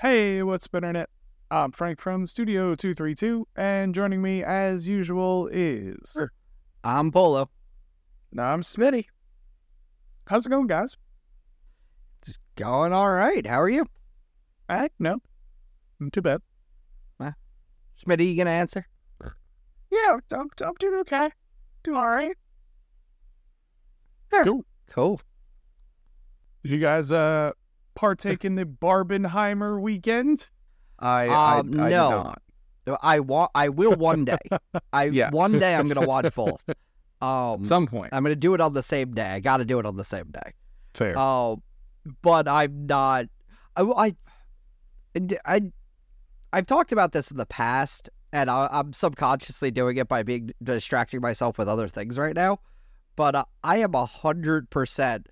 Hey, what's up, internet? I'm Frank from Studio 232, and joining me as usual is. I'm Polo. No, I'm Smitty. How's it going, guys? It's going all right. How are you? I no, I'm too bad. Smitty, you gonna answer? Yeah, I'm, I'm doing okay. Doing all right. Cool. Cool. Did you guys uh partake in the Barbenheimer weekend? I, I, Um, I did no. not. I want. I will one day. I Yes. one day I'm gonna watch both. Um, At some point. I'm gonna do it on the same day. I got to do it on the same day. Fair. Oh, but I'm not. I, I, I, I've talked about this in the past, and I, I'm subconsciously doing it by being distracting myself with other things right now. But uh, I am a hundred percent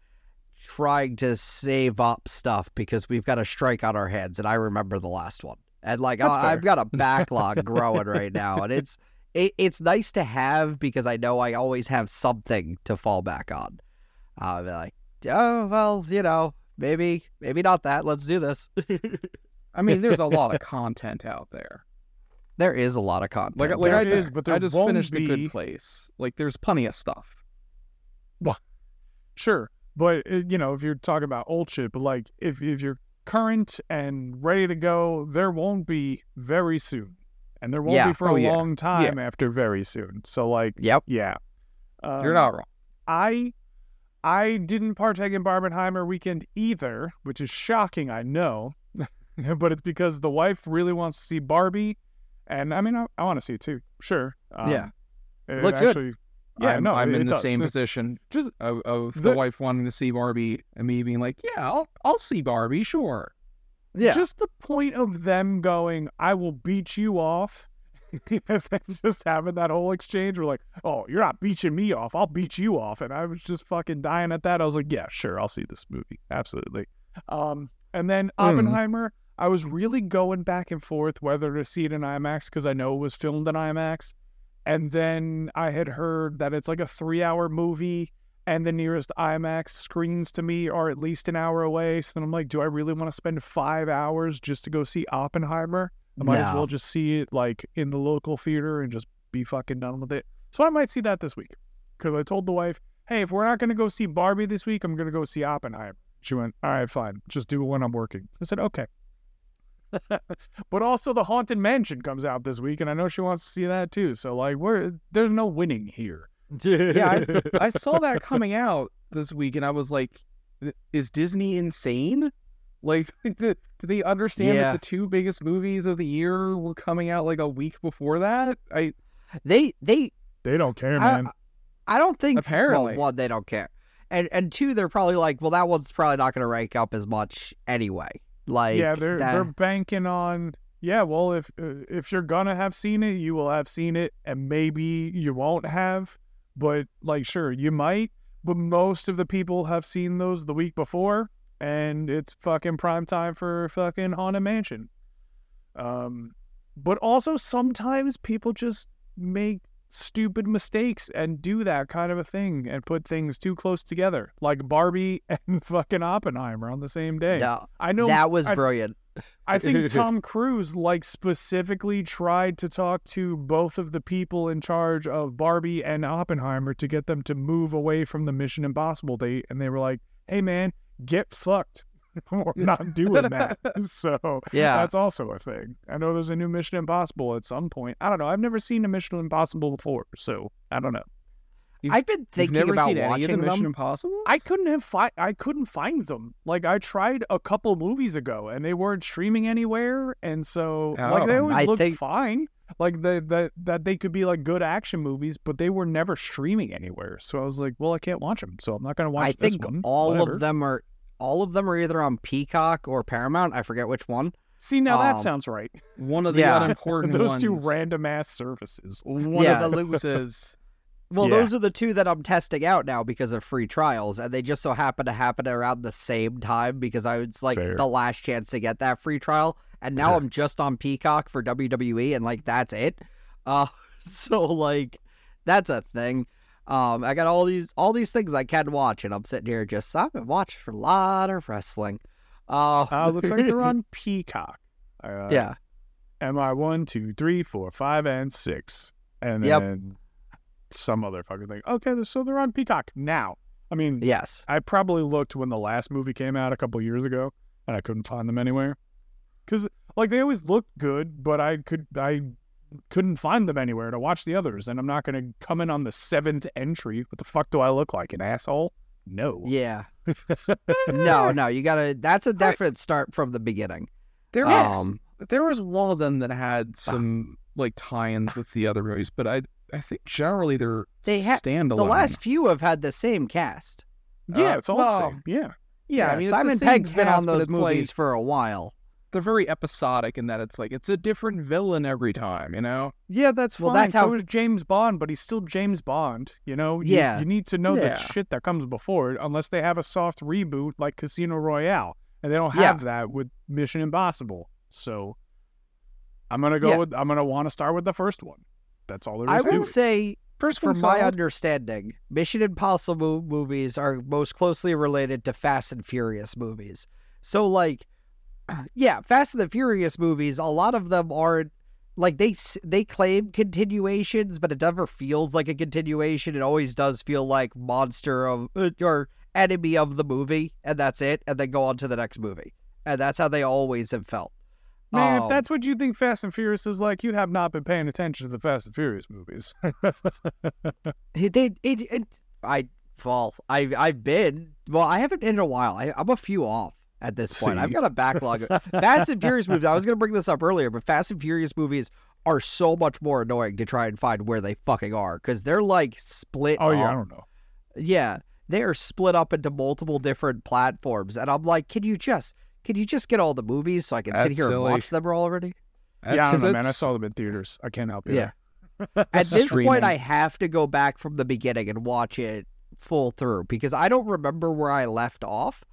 trying to save up stuff because we've got a strike on our hands, and I remember the last one, and like That's I, I've got a backlog growing right now, and it's it, it's nice to have because I know I always have something to fall back on. I'll be like, oh well, you know, maybe maybe not that. Let's do this. I mean, there's a lot of content out there. there is a lot of content. Like, like There I is, just, but there I just finished be- The Good Place. Like, there's plenty of stuff. Sure, but uh, you know, if you're talking about old shit, but like if if you're current and ready to go, there won't be very soon, and there won't Yeah. be for Oh, a yeah. long time after very soon. So like, Yep. yeah, um, You're not wrong. I I didn't partake in Barbenheimer weekend either, which is shocking, I know, but it's because the wife really wants to see Barbie, and I mean, I, I want to see it too. Sure, um, Yeah. it Looks good. Yeah, I'm, no, I'm in the does. same position Just of, of the, the- wife wanting to see Barbie and me being like, yeah, I'll, I'll see Barbie, sure. yeah, just the point of them going, I will beat you off. and then just having that whole exchange, we're like, oh, you're not beating me off. I'll beat you off. And I was just fucking dying at that. I was like, yeah, sure, I'll see this movie. Absolutely. Um, and then Oppenheimer, I was really going back and forth whether to see it in IMAX because I know it was filmed in IMAX. And then I had heard that it's like a three hour movie and the nearest IMAX screens to me are at least an hour away. So then I'm like, do I really want to spend five hours just to go see Oppenheimer? I might as well just see it like in the local theater and just be fucking done with it. So I might see that this week because I told the wife, hey, if we're not going to go see Barbie this week, I'm going to go see Oppenheimer. She went, all right, fine. Just do it when I'm working. I said, okay. but also, The Haunted Mansion comes out this week, and I know she wants to see that too. So, like, we're there's no winning here. Yeah, I, I saw that coming out this week and I was like, is Disney insane? Like, do they understand Yeah. that the two biggest movies of the year were coming out like a week before that? I they they They don't care, I, man. I don't think Apparently. well, one they don't care, and and two they're probably like, well, that one's probably not going to rank up as much anyway. Like, yeah, they're that- they're banking on. Yeah, well, if uh, if you're gonna have seen it, you will have seen it, and maybe you won't have. But like, sure, you might. But most of the people have seen those the week before, and it's fucking prime time for fucking Haunted Mansion. Um, but also sometimes people just make stupid mistakes and do that kind of a thing and put things too close together, like Barbie and fucking Oppenheimer on the same day. no, I know that was I- brilliant. I think Tom Cruise like specifically tried to talk to both of the people in charge of Barbie and Oppenheimer to get them to move away from the Mission Impossible date, and they were like, "Hey, man, get fucked. We're not doing that." so Yeah. that's also a thing. I know there's a new Mission Impossible at some point. I don't know. I've never seen a Mission Impossible before, so I don't know. You've- I've been You've thinking never about seen any of the watching Mission Impossible. I couldn't have fi- I couldn't find them. Like I tried a couple movies ago and they weren't streaming anywhere and so like they Oh, always I looked think- fine. Like they that that they could be like good action movies, but they were never streaming anywhere. So I was like, well, I can't watch them. So I'm not going to watch I this think one. all Whatever. of them are all of them are either on Peacock or Paramount. I forget which one. See, now that um, sounds right. One of the Yeah. unimportant Those ones. two random ass services. One Yeah. of the loses. Well, Yeah. those are the two that I'm testing out now because of free trials, and they just so happen to happen around the same time because I was like Fair. the last chance to get that free trial, and now I'm just on Peacock for WWE, and like that's it. Uh, so like that's a thing. Um, I got all these all these things I can watch, and I'm sitting here just I've been watching for a lot of wrestling. Uh, Uh, looks like they're on Peacock. Uh, yeah. MI one, two, three, four, five, and six, and Yep. then some other fucking thing. Okay, so they're on Peacock now. I mean, Yes. I probably looked when the last movie came out a couple years ago, and I couldn't find them anywhere. Cause like they always looked good, but I could I couldn't find them anywhere to watch the others, and I'm not gonna come in on the seventh entry. What the fuck do I look like, an asshole? No. Yeah. no, no, you gotta. That's a definite start from the beginning. There was Um, there was one of them that had some like tie-ins with the other movies, but I I think generally they're They ha- standalone. the last few have had the same cast. Yeah, Uh, it's all well, the same. Yeah. yeah, I mean Simon same Pegg's been on those movies like- for a while. They're very episodic in that it's like it's a different villain every time, you know. Yeah, that's Well, fine. that's so how- is James Bond, but he's still James Bond. You know, You- Yeah. You, need to know the shit that comes before it, unless they have a soft reboot like Casino Royale, and they don't Yeah. have that with Mission Impossible. So, I'm gonna go Yeah. with. I'm gonna want to start with the first one. That's all there I is to would it. say, First from my understanding, Mission Impossible movies are most closely related to Fast and Furious movies. So, like, yeah, Fast and the Furious movies, a lot of them aren't like they they claim continuations, but it never feels like a continuation. It always does feel like monster of uh, or enemy of the movie, and that's it, and then go on to the next movie, and that's how they always have felt. Man, Um, if that's what you think Fast and Furious is like, you'd have not been paying attention to the Fast and Furious movies. It, it, it, I well, I I've been well, I haven't in a while. I, I'm a few off at this point. I've got a backlog. of- Fast and Furious movies. I was gonna bring this up earlier, but Fast and Furious movies are so much more annoying to try and find where they fucking are because they're like split. oh yeah, I don't know. yeah, they are split up into multiple different platforms, and I'm like, can you just can you just get all the movies so I can sit here silly. and watch them all already? yeah, I don't know, man. I saw them in theaters. I can't help you. Yeah. At this Streaming. point, I have to go back from the beginning and watch it full through because I don't remember where I left off.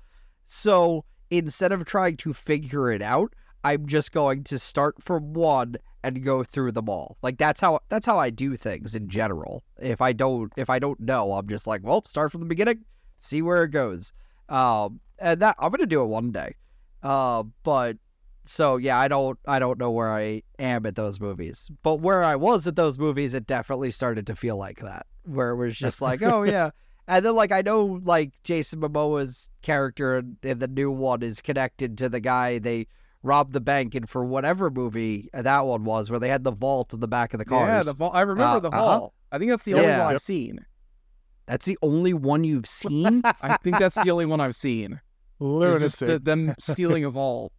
So instead of trying to figure it out, I'm just going to start from one and go through them all. Like that's how that's how I do things in general. If I don't if I don't know, I'm just like, well, start from the beginning, see where it goes. Um, and that I'm gonna do it one day. Uh, but so yeah, I don't I don't know where I am at those movies. But where I was at those movies, it definitely started to feel like that. Where it was just like, oh yeah. And then like I know like Jason Momoa's character in, in the new one is connected to the guy they robbed the bank in for whatever movie that one was, where they had the vault in the back of the car. Yeah, the vault. I remember Uh, the uh-huh. vault. I think that's the only Yeah. one I've seen. That's the only one you've seen. I think that's the only one I've seen. It's just Lunacy. the, them stealing a vault.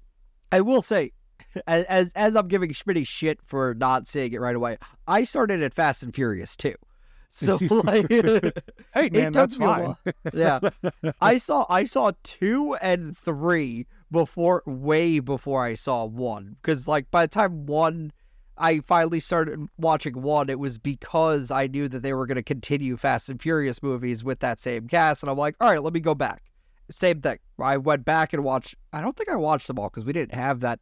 I will say, as as, as I'm giving Smitty shit for not seeing it right away, I started at Fast and Furious too. So like, Hey it man, took that's fine. yeah, I saw I saw two and three before, way before I saw one. Because like by the time one, I finally started watching one, it was because I knew that they were going to continue Fast and Furious movies with that same cast, and I'm like, all right, let me go back. Same thing. I went back and watched. I don't think I watched them all because we didn't have that.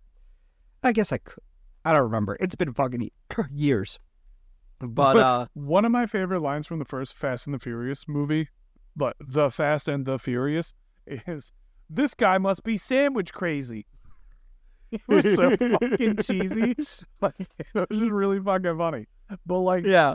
I guess I could. I don't remember. It's been fucking years. But uh, One of my favorite lines from the first Fast and the Furious movie, but the Fast and the Furious, is this guy must be sandwich crazy. It was so fucking cheesy. Like it was just really fucking funny. But like yeah,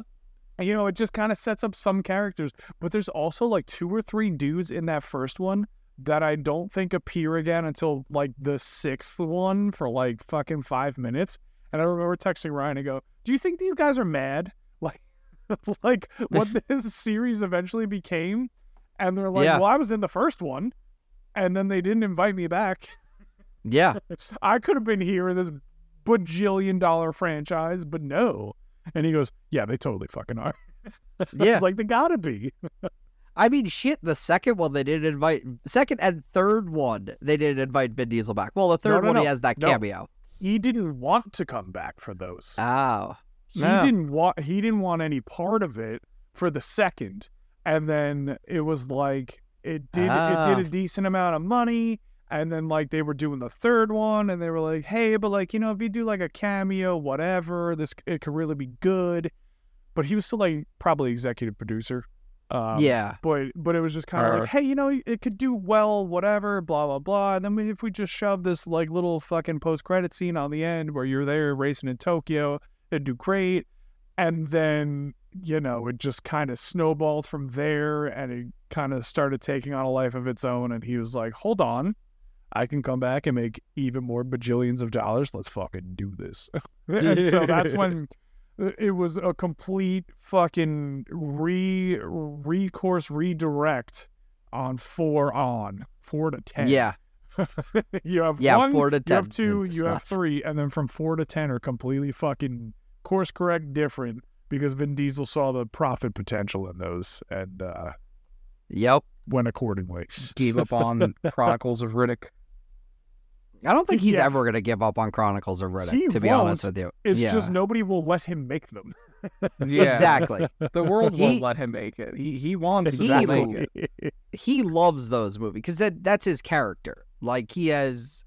you know, it just kind of sets up some characters. But there's also like two or three dudes in that first one that I don't think appear again until like the sixth one for like fucking five minutes. And I remember texting Ryan and go, "Do you think these guys are mad? Like, like what this series eventually became?" And they're like, Yeah. "Well, I was in the first one, and then they didn't invite me back. yeah, I could have been here in this bajillion dollar franchise, but no." And he goes, "Yeah, they totally fucking are." yeah. like they gotta be. I mean, shit. The second one they didn't invite. Second and third one they didn't invite Vin Diesel back. Well, the third no, one he has that no. cameo. He didn't want to come back for those. Oh, he no. didn't want. He didn't want any part of it for the second. And then it was like it did. It Ah. did a decent amount of money. And then like they were doing the third one, and they were like, "Hey, but like you know, if you do like a cameo, whatever, this it could really be good." But he was still like probably executive producer. Um, yeah. but but it was just kind of like, hey, you know, it could do well, whatever, blah blah blah. And then we- if we just shove this like little fucking post credit scene on the end where you're there racing in Tokyo, it'd do great. And then you know it just kind of snowballed from there, and it kind of started taking on a life of its own. And he was like, hold on. I can come back and make even more bajillions of dollars. Let's fucking do this. and so that's when it was a complete fucking re recourse redirect on four on four to ten. Yeah. you have Yeah, one, four to ten. you have two, It's you have nuts. three, and then from four to ten are completely fucking course correct different because Vin Diesel saw the profit potential in those and uh, Yep. went accordingly. Gave up on Chronicles of Riddick. I don't think he's Yeah. ever gonna give up on Chronicles of Riddick. He to be honest won't. with you, It's yeah. just nobody will let him make them. Yeah. exactly. The world He- won't let him make it. He he wants Exactly. to make it. he loves those movies because that, that's his character. Like he has,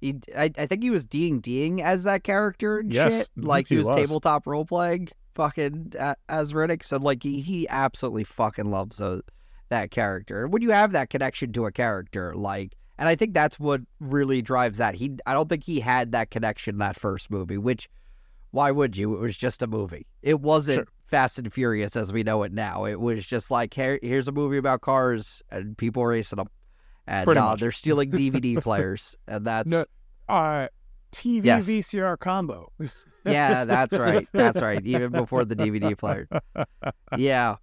he I, I think he was Ding Ding as that character and Yes, shit. Like he, he was, was. tabletop role playing fucking uh, as Riddick. So like he, he absolutely fucking loves those, that character. And when you have that connection to a character, like, and I think that's what really drives that. He I don't think he had that connection that first movie, which why would you? It was just a movie. It wasn't Sure. Fast and Furious as we know it now. It was just like here, here's a movie about cars and people racing them, and uh, they're stealing DVD players, and that's No, uh, TV Yes. VCR combo. yeah, that's right, that's right. Even before the DVD player, yeah,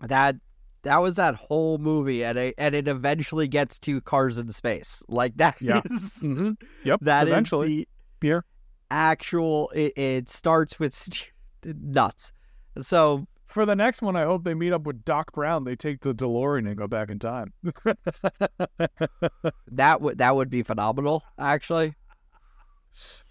that that was that whole movie, and it and it eventually gets to Cars in Space. Like that Yeah. is- hmm Yep. that eventually. the Beer. actual. It, it starts with nuts. So For the next one, I hope they meet up with Doc Brown. They take the DeLorean and go back in time. that would that would be phenomenal, actually.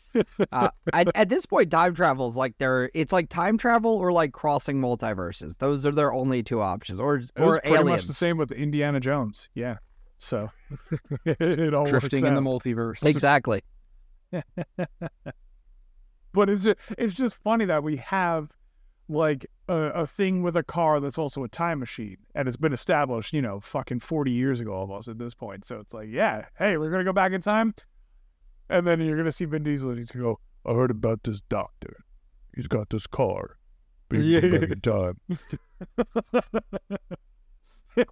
Uh, at, at this point, time travel is like they're it's like time travel or like crossing multiverses. Those are their only two options, or It was or pretty aliens. much the same with Indiana Jones. Yeah. So it all Drifting works in the multiverse. Exactly. But it's just, it's just funny that we have like a, a thing with a car that's also a time machine, and it's been established, you know, fucking forty years ago almost at this point. So it's like, yeah, hey, we're gonna go back in time, and then you're gonna see Vin Diesel, and he's gonna go, I heard about this doctor. He's got this car. But he can go back in time.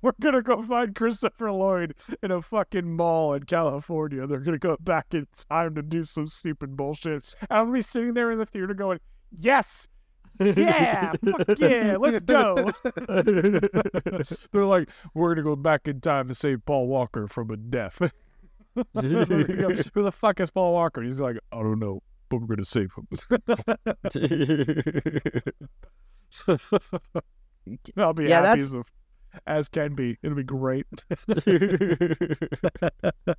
We're gonna go find Christopher Lloyd in a fucking mall in California. They're gonna go back in time to do some stupid bullshit. Gonna be sitting there in the theater going, Yes! Yeah! Fuck yeah! Let's go! They're like, We're gonna go back in time to save Paul Walker from a death. Who the fuck is Paul Walker? He's like, I don't know, but we're gonna save him. I'll be Yeah, happy as, as can be. It'll be great.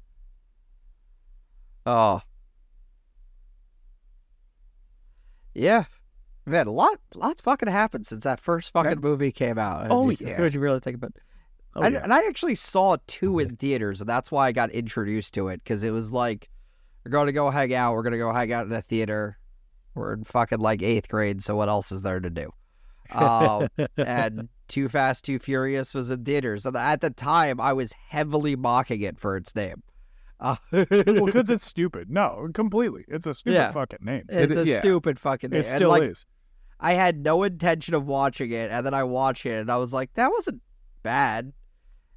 oh. Yeah. Man, a lot lots fucking happened since that first fucking movie came out. Oh, yeah. when you really think about it. Oh, and, yeah. and I actually saw two in theaters, and that's why I got introduced to it because it was like, we're going to go hang out. We're going to go hang out in a theater. We're in fucking like eighth grade, so what else is there to do? Um, and Too Fast, Too Furious was in theaters, and at the time, I was heavily mocking it for its name. Uh, well, because it's stupid. No, completely. It's a stupid Yeah. fucking name. it's It- a yeah. stupid fucking name. It still like, is. I had no intention of watching it, and then I watched it, and I was like, that wasn't bad.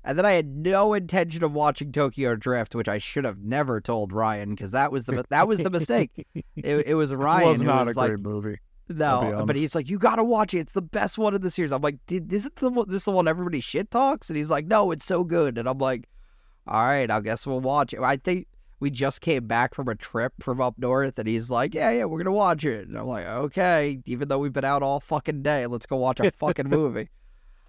And then I had no intention of watching Tokyo Drift, which I should have never told Ryan because that was the that was the mistake. It, it was Ryan it was not was a like, great movie. No, but he's like, you gotta watch it. It's the best one in the series. I'm like, Did, isn't the one, this the one everybody shit talks? And he's like, no, it's so good. And I'm like, all right, I guess we'll watch it. I think we just came back from a trip from up north, and he's like, yeah, yeah, we're gonna watch it. And I'm like, okay, even though we've been out all fucking day, let's go watch a fucking movie.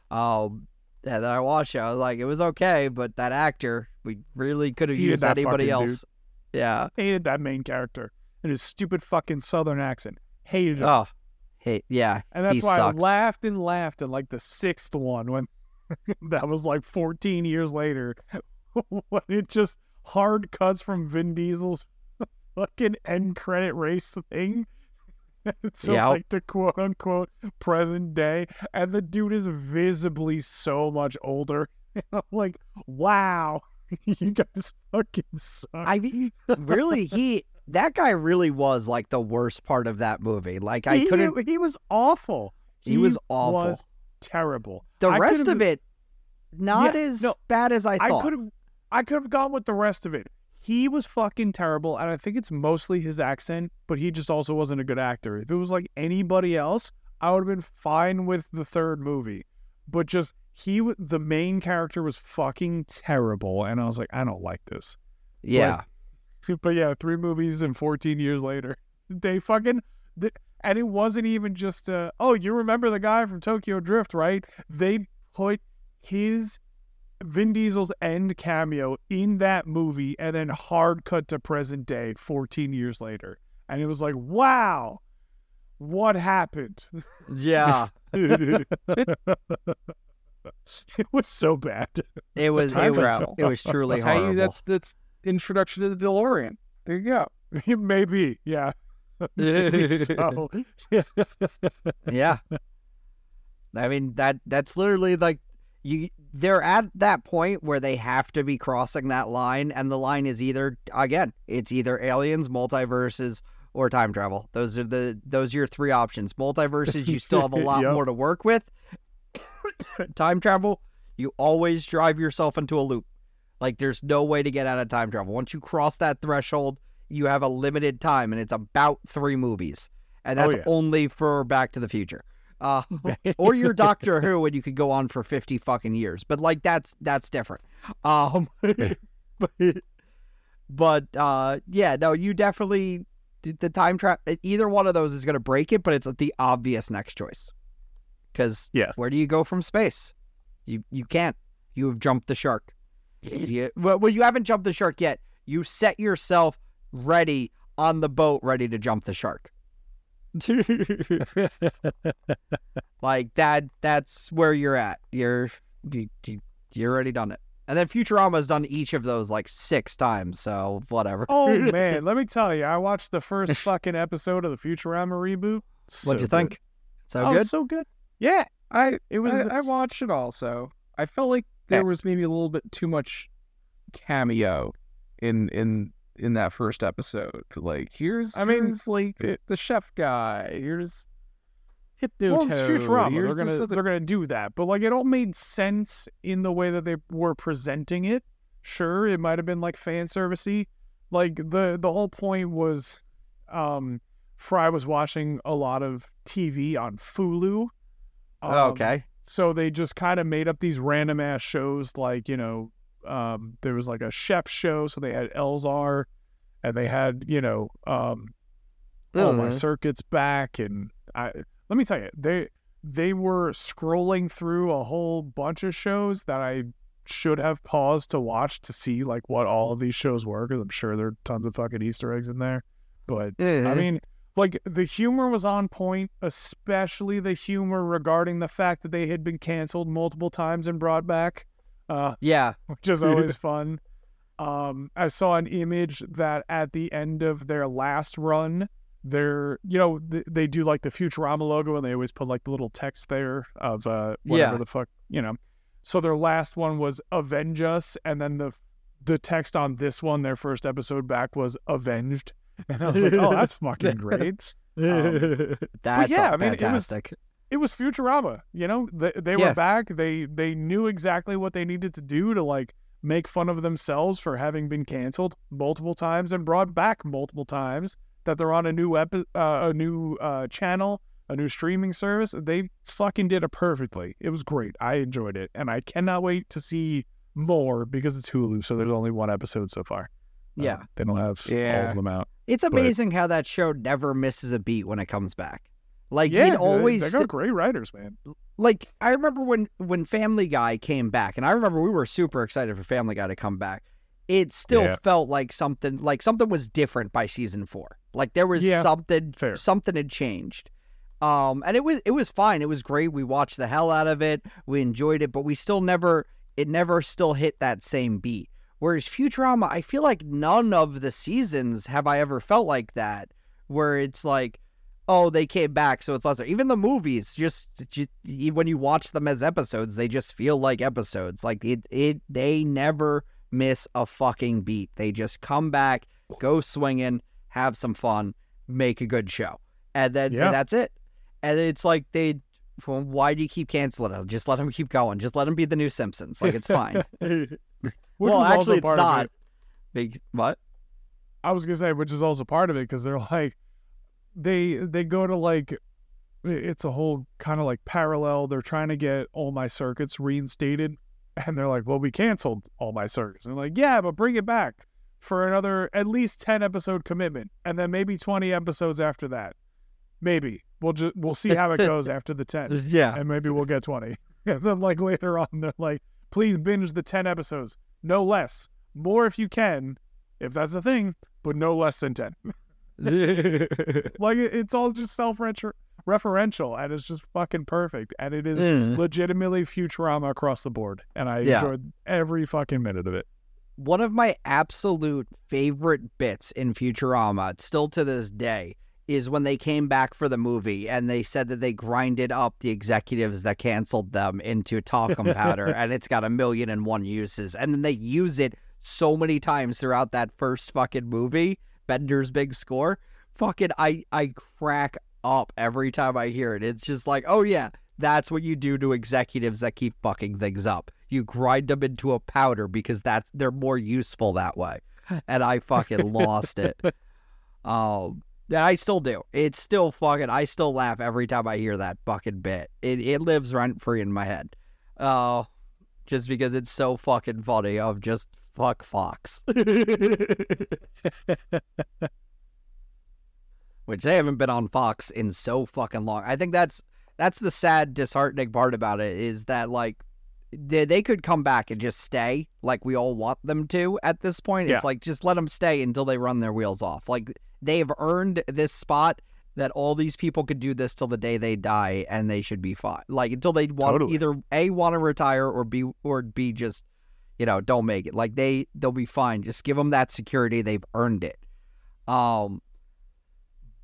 Um, then I watched it. I was like, it was okay, but that actor, we really could have used that anybody fucking dude. else. Yeah. Hated that main character and his stupid fucking southern accent. Hated him. Oh, hey, yeah. and that's why sucks. I laughed and laughed in like the sixth one when that was like 14 years later. when it just hard cuts from Vin Diesel's fucking end credit race thing. so Yeah. like the quote unquote present day, and the dude is visibly so much older. I'm like, wow, you guys fucking suck. I mean, really, he that guy really was like the worst part of that movie. Like I he, couldn't. He was awful. He was awful. was terrible. The I rest of it, not Yeah, as no, bad as I thought. I could have, I could have gone with the rest of it. He was fucking terrible, and I think it's mostly his accent. But he just also wasn't a good actor. If it was like anybody else, I would have been fine with the third movie. But just he, the main character was fucking terrible, and I was like, I don't like this. yeah, But yeah, three movies and 14 years later, they fucking. th- and it wasn't even just, uh, oh, you remember the guy from Tokyo Drift, right? They put his Vin Diesel's end cameo in that movie and then hard cut to present day 14 years later. And it was like, wow, what happened? yeah. it was so bad. It was. time It was. travel. It was truly That's how horrible. you. That's that's introduction to the DeLorean. There you go. Maybe, yeah. Maybe so. yeah. I mean that that's literally like you they're at that point where they have to be crossing that line and the line is either again, it's either aliens, multiverses, or time travel. Those are the those are your three options. Multiverses you still have a lot Yep. more to work with. time travel, you always drive yourself into a loop. Like there's no way to get out of time travel. Once you cross that threshold, you have a limited time and it's about 3 movies. And Oh, that's yeah. only for Back to the Future. Uh, or your Doctor Who, and you could go on for fifty fucking years. But like that's that's different. Um, but, but uh, yeah, no, you definitely the time trap. Either one of those is gonna break it, but it's the obvious next choice. Because Yeah. where do you go from space? You you can't. You have jumped the shark. You, well, you haven't jumped the shark yet. You set yourself ready on the boat, ready to jump the shark. like that that's where you're at you're you, you, you're already done it and then futurama's done each of those like six times so whatever Oh man, let me tell you, I watched the first fucking episode of the Futurama reboot. what'd you So think good. so oh, good so good. Yeah, I it was. I, I watched it also. I felt like there was maybe a little bit too much cameo in in in that first episode. Like here's I mean, here's like it- the chef guy. Here's Hypno well, it's Futurama. They're Here's gonna other- they're gonna do that, but like it all made sense in the way that they were presenting it. Sure, it might have been like fan servicey. Like the the whole point was, um, Fry was watching a lot of TV on Fulu. Um, okay so they just kind of made up these random ass shows like you know um there was like a chef show so they had elzar and they had you know um oh my circuits back and i let me tell you they they were scrolling through a whole bunch of shows that i should have paused to watch to see like what all of these shows were because i'm sure there are tons of fucking easter eggs in there but I Mhm. mean, like the humor was on point, especially the humor regarding the fact that they had been canceled multiple times and brought back, uh, yeah which is always fun. Um, I saw an image that at the end of their last run, they're you know th- they do like the Futurama logo and they always put like the little text there of uh whatever Yeah. the fuck you know. So their last one was Avenge Us, and then the the text on this one, their first episode back was Avenged. And I was like, oh, that's fucking great. Um, that's yeah, I mean, it was- fantastic It was Futurama, you know? They, they Yeah. were back. They they knew exactly what they needed to do to like make fun of themselves for having been canceled multiple times and brought back multiple times. That they're on a new epi- uh, a new uh, channel, a new streaming service. They fucking did it perfectly. It was great. I enjoyed it, and I cannot wait to see more because it's Hulu. So there's only one episode so far. Uh, Yeah. they don't have all Yeah. of them out. it's amazing how that show never misses a beat when it comes back like yeah, it always they got great writers, man. like I remember when when Family Guy came back, and I remember we were super excited for Family Guy to come back. It still Yeah. felt like something like something was different by season four. Like there was Yeah, something fair. something had changed. Um, and it was it was fine. It was great. We watched the hell out of it. We enjoyed it, but we still never it never still hit that same beat. Whereas Futurama, I feel like none of the seasons have I ever felt like that, where it's like oh, they came back, so it's lesser. Even the movies, just, ju- when you watch them as episodes, they just feel like episodes. Like it, it, they never miss a fucking beat. They just come back, go swinging, have some fun, make a good show, and then Yeah. and that's it. And it's like they. Well, why do you keep canceling them? Just let them keep going. Just let them be the new Simpsons. Like it's fine. Which well, actually, it's not. it. Big what? I was gonna say, which is also part of it, because they're like, they they go to like, it's a whole kind of like parallel. They're trying to get all my circuits reinstated, and they're like, well, we canceled all my circuits. And they're like, yeah, but bring it back for another at least ten episode commitment, and then maybe twenty episodes after that. Maybe we'll just we'll see how it goes after the ten, Yeah. and maybe we'll get twenty. And then like later on, they're like, please binge the ten episodes, no less, more if you can, if that's a thing, but no less than ten. Like it's all just self referential and it's just fucking perfect. And it is Mm. legitimately Futurama across the board. And I Yeah. enjoyed every fucking minute of it. one of my absolute favorite bits in Futurama, still to this day, is when they came back for the movie and they said that they grinded up the executives that canceled them into talcum powder and it's got a million and one uses. And then they use it so many times throughout that first fucking movie, Bender's Big Score. Fucking, I, I crack up every time I hear it. It's just like, oh yeah, that's what you do to executives that keep fucking things up. You grind them into a powder because that's they're more useful that way. And I fucking lost it. Um, and I still do. It's still fucking. I still laugh every time I hear that fucking bit. It it lives rent free in my head. Uh, just because it's so fucking funny. Of just fuck Fox. Which they haven't been on Fox in so fucking long. I think that's that's the sad, disheartening part about it is that like they, they could come back and just stay like we all want them to at this point. Yeah. It's like just let them stay until they run their wheels off. Like they've earned this spot that all these people could do this till the day they die and they should be fine. Like until they want Totally. either A want to retire or B or B just you know, don't make it. Like they they'll be fine. Just give them that security. They've earned it. Um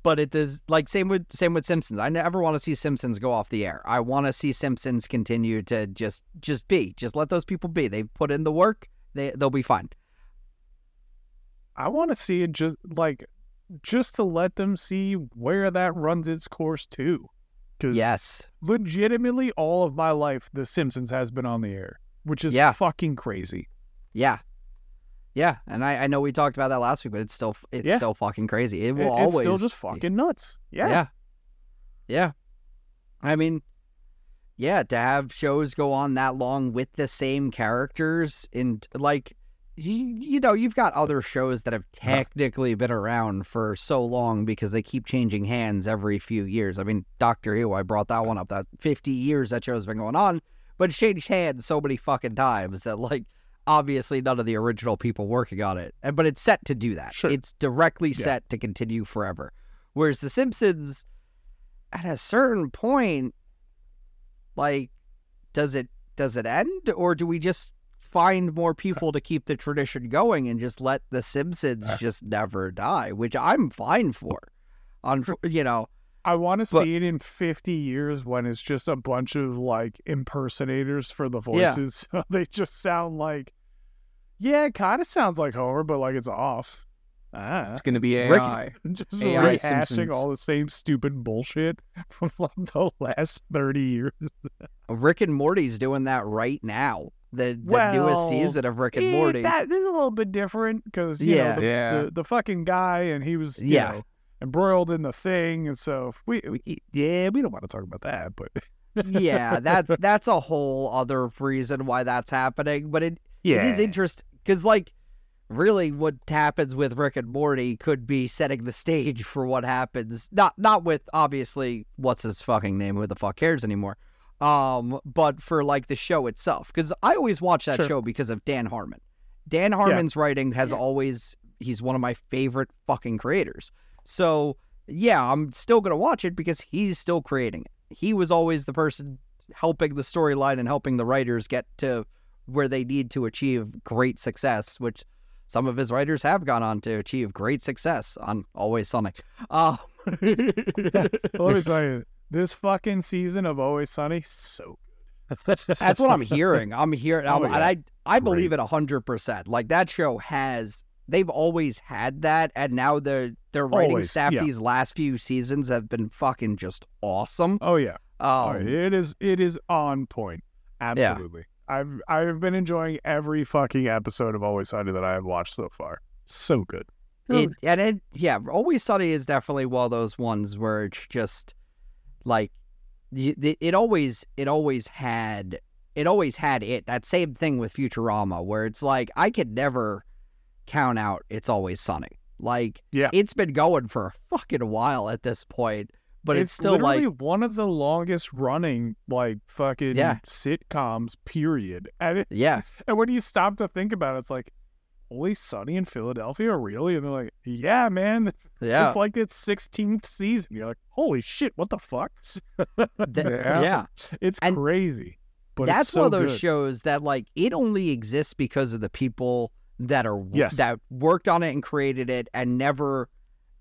but it is like same with same with Simpsons. I never want to see Simpsons go off the air. I want to see Simpsons continue to just just be. Just let those people be. They've put in the work. They they'll be fine. I want to see it just like, just to let them see where that runs its course too. Because Yes. legitimately, all of my life, The Simpsons has been on the air, which is Yeah. fucking crazy. Yeah. Yeah, and I, I know we talked about that last week, but it's still it's Yeah. still fucking crazy. It will It- always it's still just fucking nuts. Yeah. Yeah. Yeah. I mean, yeah, to have shows go on that long with the same characters and like you, you know, you've got other shows that have technically been around for so long because they keep changing hands every few years. I mean, Doctor Who, I brought that one up. That 50 years that show's been going on, but it's changed hands so many fucking times that like obviously none of the original people working on it. And but it's set to do that. Sure. It's directly Yeah. set to continue forever. Whereas The Simpsons at a certain point like does it does it end or do we just find more people to keep the tradition going and just let the simpsons uh. just never die which i'm fine for on you know I want to see it in 50 years when it's just a bunch of like impersonators for the Yeah. voices. So they just sound like, yeah, it kind of sounds like Homer, but like it's off. Ah. It's gonna be Rick- AI. Just AI rehashing Simpsons. all the same stupid bullshit from like the last 30 years. rick and morty's doing that right now the, the Well, newest season of rick and Eh, morty That this is a little bit different because you Yeah. know, the, Yeah. the, the fucking guy and he was you Yeah. know, embroiled in the thing, and so we, we yeah we don't want to talk about that, but yeah that's that's a whole other reason why that's happening but it yeah, it is interesting because like really what happens with rick and morty could be setting the stage for what happens not not with obviously what's his fucking name who the fuck cares anymore um but for like the show itself because i always watch that Sure. show because of dan harmon. Dan harmon's writing has always he's one of my favorite fucking creators so yeah i'm still gonna watch it because he's still creating it he was always the person helping the storyline and helping the writers get to where they need to achieve great success, which some of his writers have gone on to achieve great success on Always Sunny. Uh, Let me tell you, this fucking season of Always Sunny, so good. That's what I'm hearing. I'm hearing, Oh, yeah. and I I believe it hundred percent. Like that show has, they've always had that, and now their their writing Always, staff yeah. these last few seasons have been fucking just awesome. Oh yeah, oh, Um, it is. It is on point. Absolutely. I've I've been enjoying every fucking episode of Always Sunny that I have watched so far. So good. It, and it, yeah, Always Sunny is definitely one of those ones where it's just like it, it always, it always had, it always had it. That same thing with Futurama, where it's like I could never count out It's Always Sunny. Like, Yeah. it's been going for a fucking while at this point, but it's, still literally like, one of the longest running like fucking Yeah. sitcoms. Period. And it, yeah, and when you stop to think about it, it's like. Always sunny in Philadelphia, really? And they're like, "Yeah, man, yeah, it's like its 16th season." You're like, "Holy shit, what the fuck?" th- Yeah. yeah. It's And crazy, but that's it's so one of those good. shows that like it only exists because of the people that are Yes. that worked on it and created it and never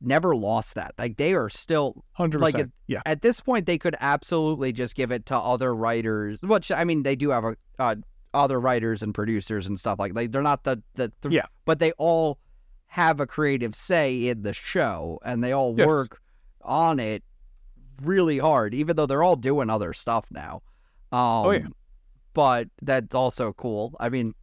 never lost that like they are still Hundred like percent. Yeah, at this point they could absolutely just give it to other writers which i mean they do have a uh, other writers and producers and stuff like like they're not the the, the Yeah. but they all have a creative say in the show and they all Yes. work on it really hard even though they're all doing other stuff now um Oh, yeah. but that's also cool i mean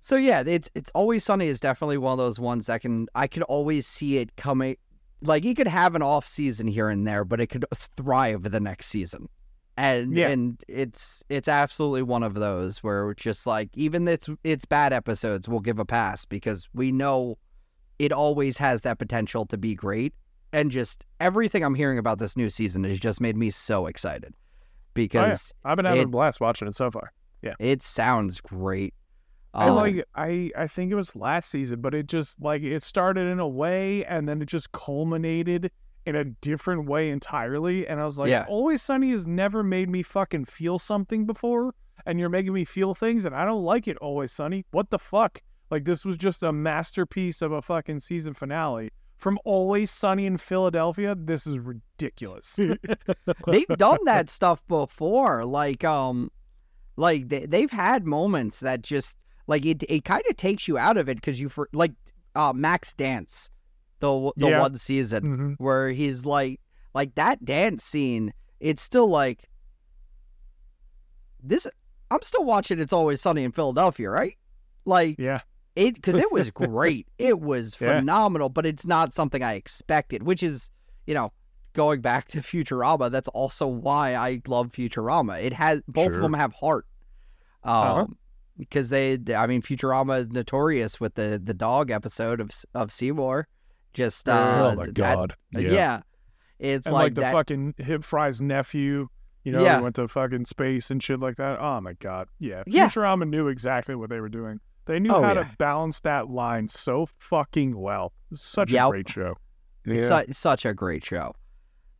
so yeah it's it's always sunny is definitely one of those ones that can i can always see it coming like you could have an off season here and there but it could thrive the next season. And Yeah. and it's it's absolutely one of those where just like even its its bad episodes we'll give a pass because we know it always has that potential to be great. And just everything i'm hearing about this new season has just made me so excited oh, because I've been having it- a blast watching it so far. Yeah, it sounds great I Um, like I I think it was last season, but it just like it started in a way and then it just culminated in a different way entirely. And I was like, Yeah. Always Sunny has never made me fucking feel something before, and you're making me feel things, and I don't like it. Always Sunny, what the fuck? Like this was just a masterpiece of a fucking season finale. From Always Sunny in Philadelphia, this is ridiculous. they've done that stuff before like um like they, they've had moments that just like it it kind of takes you out of it because you for like uh Mac's dance the the Yeah. one season Mhm. where he's like like that dance scene it's still like this i'm still watching it's always sunny in philadelphia right like Yeah, it because it was great it was Yeah. phenomenal but it's not something i expected which is you know going back to futurama that's also why i love futurama it has both Sure. of them have heart um Uh-huh. Because they i mean futurama is notorious with the the dog episode of of seymour just uh oh my that- god. yeah. it's and like, like, the that fucking hip fry's nephew you know Yeah. they went to fucking space and shit like that oh my god yeah Yeah. futurama knew exactly what they were doing they knew Oh, how yeah. to balance that line so fucking well such Yep. a great show It's su- such a great show.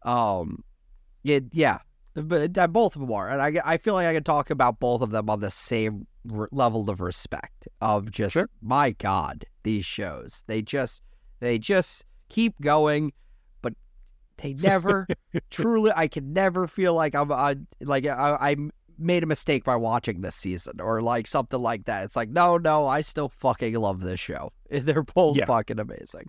Um, it, yeah, but uh, both of them are, and I, I feel like I can talk about both of them on the same r- level of respect. Of just Sure. my God, these shows they just they just keep going, but they never truly. I can never feel like I'm I, like I, I made a mistake by watching this season or like something like that. It's like no, no, I still fucking love this show. They're both Yeah. fucking amazing.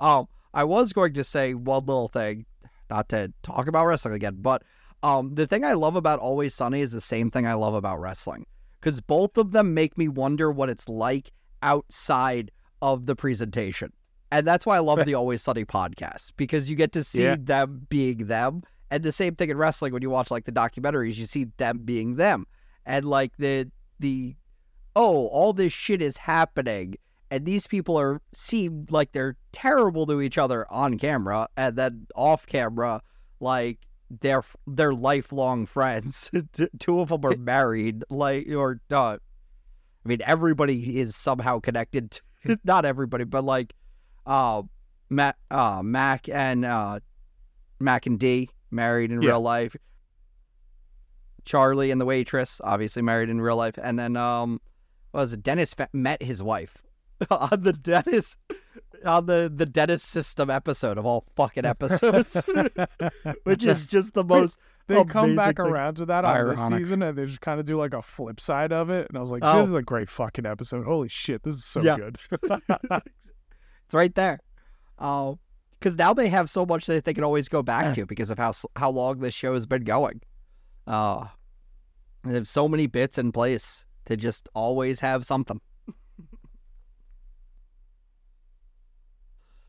Um, I was going to say one little thing, not to talk about wrestling again, but um, the thing I love about Always Sunny is the same thing I love about wrestling, because both of them make me wonder what it's like outside of the presentation, and that's why I love the Always Sunny podcast because you get to see Yeah. them being them, and the same thing in wrestling when you watch like the documentaries, you see them being them, and like the the oh all this shit is happening and these people are seem like they're terrible to each other on camera and then off camera like they're they're lifelong friends. Two of them are married like or uh, i mean everybody is somehow connected to, not everybody but like uh mac uh mac and uh mac and Dee married in Yeah. real life. Charlie and the waitress obviously married in real life. And then um what was it? Dennis met his wife on the Dennis on the the Dennis System episode of all fucking episodes, which is just the most. they come back thing. around to that on this season and they just kind of do like a flip side of it. And I was like, Oh. this is a great fucking episode. Holy shit, this is so Yeah. good. It's right there. Because now they have so much that they can always go back to because of how how long this show has been going. Uh, they have so many bits in place to just always have something.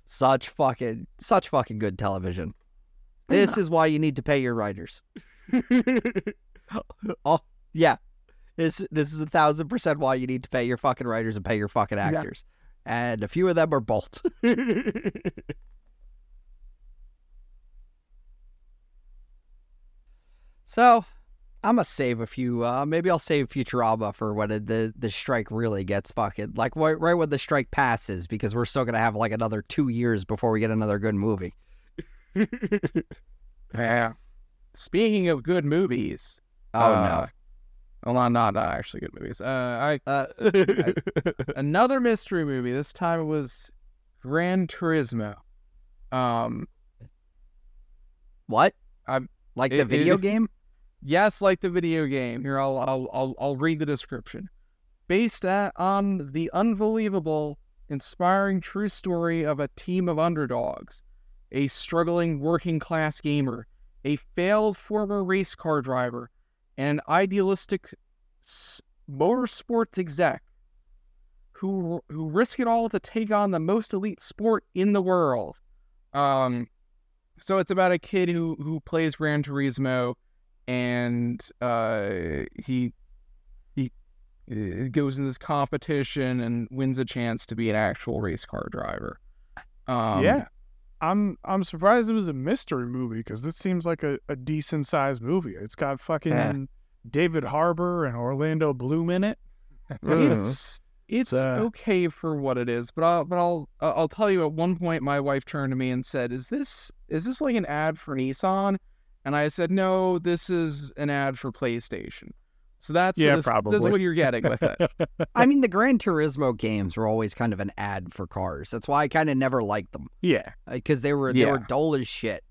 Such fucking such fucking good television. This is why you need to pay your writers. oh yeah, this this is a thousand percent why you need to pay your fucking writers and pay your fucking actors. And a few of them are bolt. so I'm gonna save a few. Uh, maybe I'll save Futurama for when it, the the strike really gets fucking like right, right when the strike passes, because we're still gonna have like another two years before we get another good movie. Yeah. Speaking of good movies. Oh uh, Well, not, not actually good movies. Uh, no! Uh, I another mystery movie. This time it was Gran Turismo. Um, what? I'm- like it- the it- video game? Yes, like the video game. Here, I'll I'll I'll, I'll read the description. Based at, on the unbelievable, inspiring true story of a team of underdogs, a struggling working class gamer, a failed former race car driver, and an idealistic motorsports exec who who risk it all to take on the most elite sport in the world. Um, so it's about a kid who who plays Gran Turismo, and uh, he he uh, goes in this competition and wins a chance to be an actual race car driver. Um, yeah. I'm I'm surprised it was a mystery movie because this seems like a, a decent sized movie. It's got fucking Yeah. David Harbour and Orlando Bloom in it. it's it's uh, okay for what it is, but I'll but I'll uh, I'll tell you. At one point, my wife turned to me and said, "Is this is this like an ad for Nissan?" And I said, "No, this is an ad for PlayStation." So that's Yeah, that's, that's probably. what you're getting with it. I mean, the Gran Turismo games were always kind of an ad for cars. That's why I kind of never liked them yeah. because they were they were dull as shit.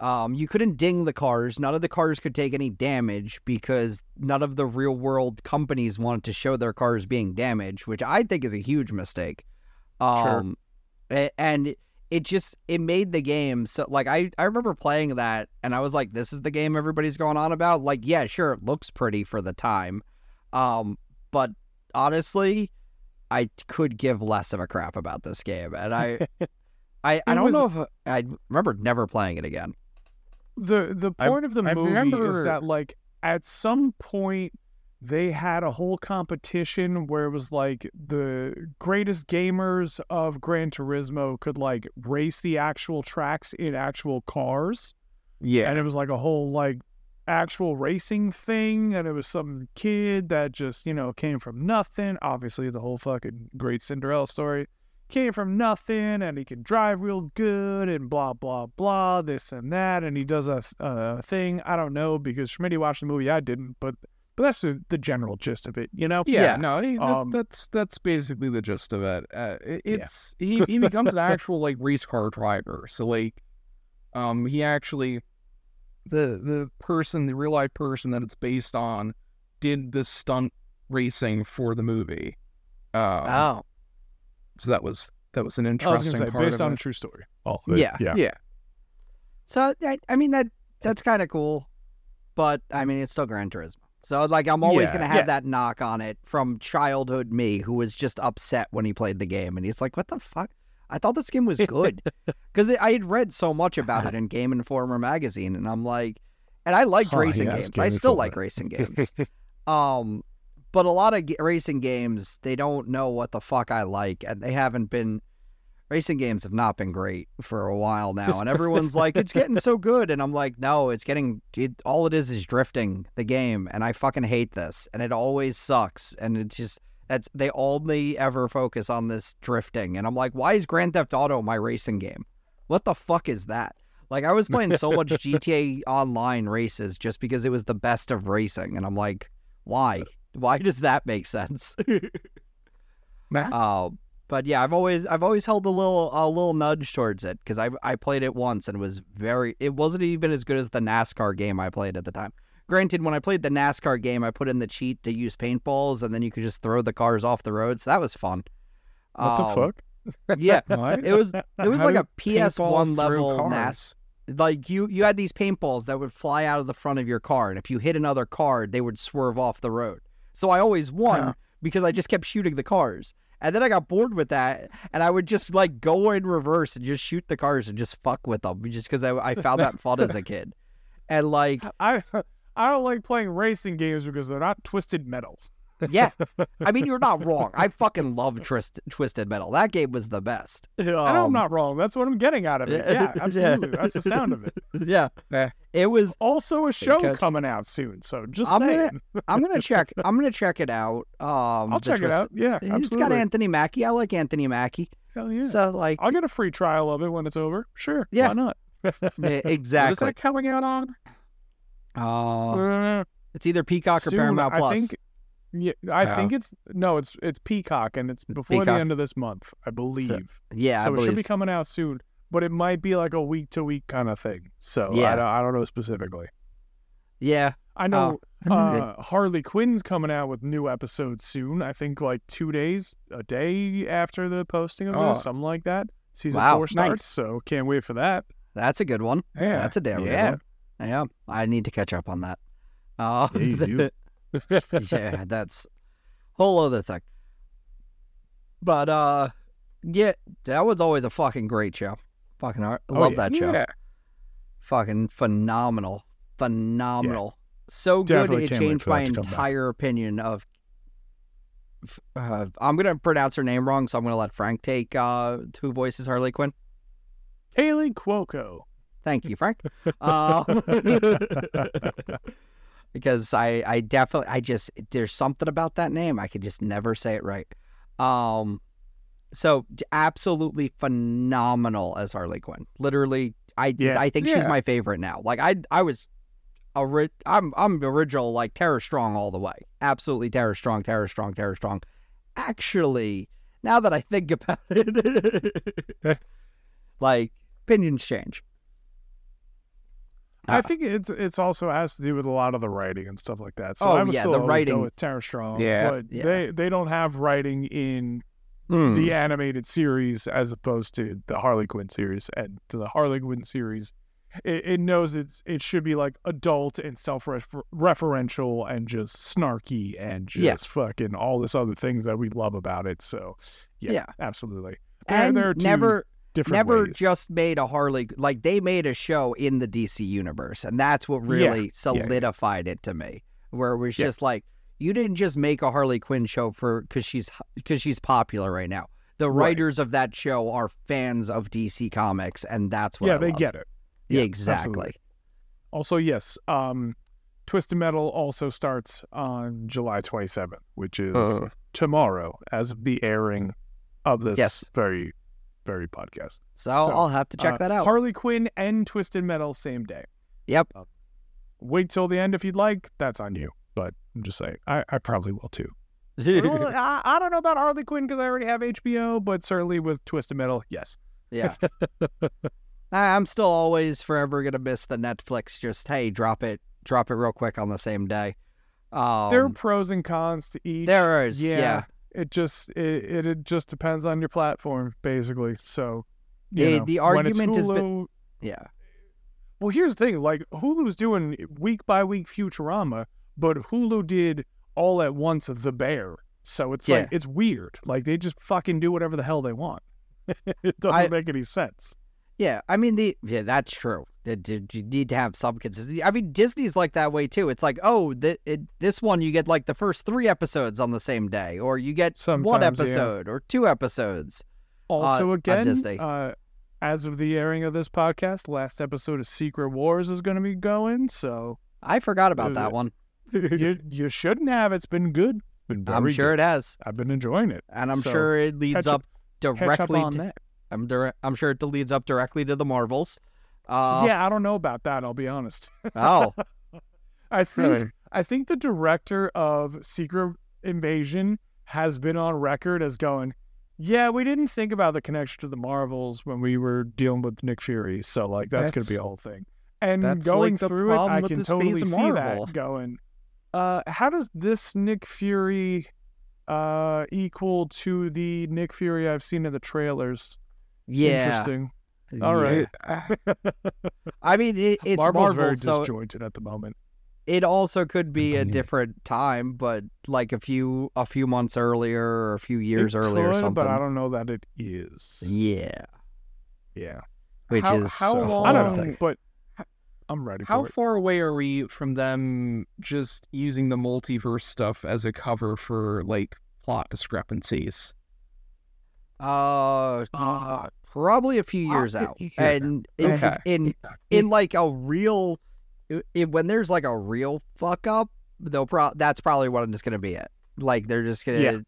Um, you couldn't ding the cars. None of the cars could take any damage because none of the real world companies wanted to show their cars being damaged, which I think is a huge mistake. Sure. Um, a- and it just it made the game so like I I remember playing that and I was like, this is the game everybody's going on about. Like, yeah, sure, it looks pretty for the time, um, but honestly, I could give less of a crap about this game, and I. I, I don't was- know if I remember never playing it again. The the I- point of the I movie is that like at some point they had a whole competition where it was like the greatest gamers of Gran Turismo could like race the actual tracks in actual cars. Yeah, and it was like a whole like actual racing thing and it was some kid that just you know came from nothing. Obviously the whole fucking great cinderella story. Came from nothing and he can drive real good and blah blah blah this and that and he does a, a thing. I don't know because Smitty watched the movie. I didn't but but that's the, the general gist of it you know yeah, Yeah. no, he- that- Um, that's that's basically the gist of it. Uh, it- it's he, he becomes an actual like race car driver. So like, um, he actually, the the person, the real life person that it's based on, did the stunt racing for the movie. Um, Oh, so that was that was an was interesting gonna say based on a true story oh Yeah. yeah yeah, so I, I mean that that's kind of cool, but I mean it's still Gran Turismo. So like I'm always Yeah. gonna have Yes. that knock on it from childhood me, who was just upset when he played the game, and he's like, "What the fuck." I thought this game was good because I had read so much about it in Game Informer magazine, and I'm like, and I liked Oh, racing games. Game I still Informer. like racing games. Um, but a lot of g- racing games, they don't know what the fuck I like, and they haven't been. Racing games have not been great for a while now, and everyone's like, "It's getting so good," and I'm like, "No, it's getting. It, all it is is drifting the game, and I fucking hate this, and it always sucks, and it just that's they only ever focus on this drifting, and I'm like, why is Grand Theft Auto my racing game? What the fuck is that? Like I was playing so much GTA Online races just because it was the best of racing, and I'm like, why? Why does that make sense? Matt? Um, but yeah, I've always I've always held a little a little nudge towards it because I I played it once and it was very it wasn't even as good as the NASCAR game I played at the time. Granted, when I played the NASCAR game, I put in the cheat to use paintballs and then you could just throw the cars off the road, so that was fun. What the Um, fuck? Yeah, What? it was it was How like a PS One level cars? NAS. Like you you had these paintballs that would fly out of the front of your car, and if you hit another car, they would swerve off the road. So I always won Huh. because I just kept shooting the cars. And then I got bored with that, and I would just like go in reverse and just shoot the cars and just fuck with them, just because I, I found that fun as a kid. And like, I I don't like playing racing games because they're not twisted metals. Yeah, I mean, you're not wrong. I fucking love Twist, Twisted Metal. That game was the best. I know Um, I'm not wrong. That's what I'm getting out of it. Yeah. Yeah, absolutely. That's the sound of it. Yeah, Eh. it was Also, a show Because- coming out soon. So just I'm gonna- saying, I'm gonna check. I'm gonna check it out. Um, I'll the check it out. Yeah, It's got. Anthony Mackie. I like Anthony Mackie. Hell yeah. So like, I'll get a free trial of it when it's over. Sure. Yeah. Why not? yeah, What is exactly. that coming out on? Uh, Uh, it's either Peacock or soon, Paramount I Plus. think. Yeah, I Oh. think it's no, it's it's Peacock, and it's before Peacock. the end of this month, I believe. yeah, so I it believe. should be coming out soon, but it might be like a week to week kind of thing. So Yeah. I, don't, I don't know specifically. yeah, I know Oh. uh, Harley Quinn's coming out with new episodes soon. I think like two days, a day after the posting of Oh. this, something like that. Season Wow, four starts, nice. so can't wait for that. that's a good one. Yeah. That's a damn Yeah. good one. Yeah, I need to catch up on that. Uh, Yeah, you do. yeah, that's whole other thing. But uh, yeah, that was always a fucking great show. Fucking I Oh, love yeah. that show. Yeah. Fucking phenomenal, phenomenal. So good it changed my entire opinion of. Uh, I'm gonna pronounce her name wrong, so I'm gonna let Frank take uh, two voices Harley Quinn. Kaley Cuoco. Thank you, Frank. Um, because I, I definitely, I just, there's something about that name. I could just never say it right. Um, so absolutely phenomenal as Harley Quinn. Literally, I, Yeah. I think she's my favorite now. Like I, I was, ori- I'm, I'm original like Tara Strong all the way. Absolutely Tara Strong, Tara Strong, Tara Strong. Actually, now that I think about it, like opinions change. I Ah. think it's it's also has to do with a lot of the writing and stuff like that. So Oh, I would yeah, still the writing- with Tara Strong. Yeah. but Yeah. they they don't have writing in Hmm. the animated series as opposed to the Harley Quinn series. And to the Harley Quinn series, it, it knows it's it should be like adult and self referential and just snarky and just Yeah. fucking all this other things that we love about it. So yeah, absolutely. There, and there are two never different never ways. just made a Harley like they made a show in the DC universe, and that's what Yeah, really yeah. solidified it to me. Where it was Yeah. just like you didn't just make a Harley Quinn show for because she's because she's popular right now. The Right. writers of that show are fans of DC Comics, and that's what yeah, I they love. get it. Yeah, Yeah, exactly. absolutely. Also, yes, um, Twisted Metal also starts on July 27th, which is Uh. tomorrow, as of the airing of this Yes. very, very podcast. So, So, I'll have to check Uh, that out. Harley Quinn and Twisted Metal same day. yep. Wait till the end if you'd like. That's on you. But I'm just saying, I, I probably will too. Well, I, I don't know about Harley Quinn because I already have HBO, but certainly with Twisted Metal, yes. Yeah. I- I'm still always forever gonna miss the Netflix. Just hey, drop it, drop it real quick on the same day. Um, there are pros and cons to each. there is, yeah. It just it, it just depends on your platform, basically. So you The- know, the argument has been- yeah, Well, here's the thing: like Hulu's doing week by week Futurama, but Hulu did all at once The Bear. So it's Yeah. like it's weird. Like they just fucking do whatever the hell they want. it doesn't I- make any sense. yeah. I mean, the yeah, that's true. That you need to have some consistency? I mean, Disney's like that way too. It's like, oh, th- it, this one you get like the first three episodes on the same day, or you get one Sometimes, yeah. episode or two episodes. Also, on again, Disney. uh, as of the airing of this podcast, last episode of Secret Wars is going to be going. So I forgot about Uh, that one. you you shouldn't have. It's been good. Been I'm sure good. it has, I've been enjoying it. and I'm So, sure it leads up- up up directly. on to, that. I'm dire- I'm sure it leads up directly to the Marvels. Uh, yeah, I don't know about that. I'll be honest. Oh, I think Really? I think the director of Secret Invasion has been on record as going, Yeah, we didn't think about the connection to the Marvels when we were dealing with Nick Fury, so like that's, gonna be a whole thing. And going like, through it, I can totally see that going. Uh, how does this Nick Fury uh equal to the Nick Fury I've seen in the trailers? Yeah. Interesting. All right. I mean, it, it's Marvel's Marvel, very so disjointed at the moment. it also could be a Mm-hmm. Mhm. different time, but like a few a few months earlier or a few years It earlier or something. but I don't know that it is. Yeah, Yeah. which How- is how so long- I don't know, but I'm ready How for it. far away are we from them just using the multiverse stuff as a cover for like plot discrepancies? Uh, Uh, probably a few years out, yeah. and in, Okay. in in like a real, i when there's like a real fuck up, they'll pro that's probably what it's gonna be it. Like they're just gonna Yeah.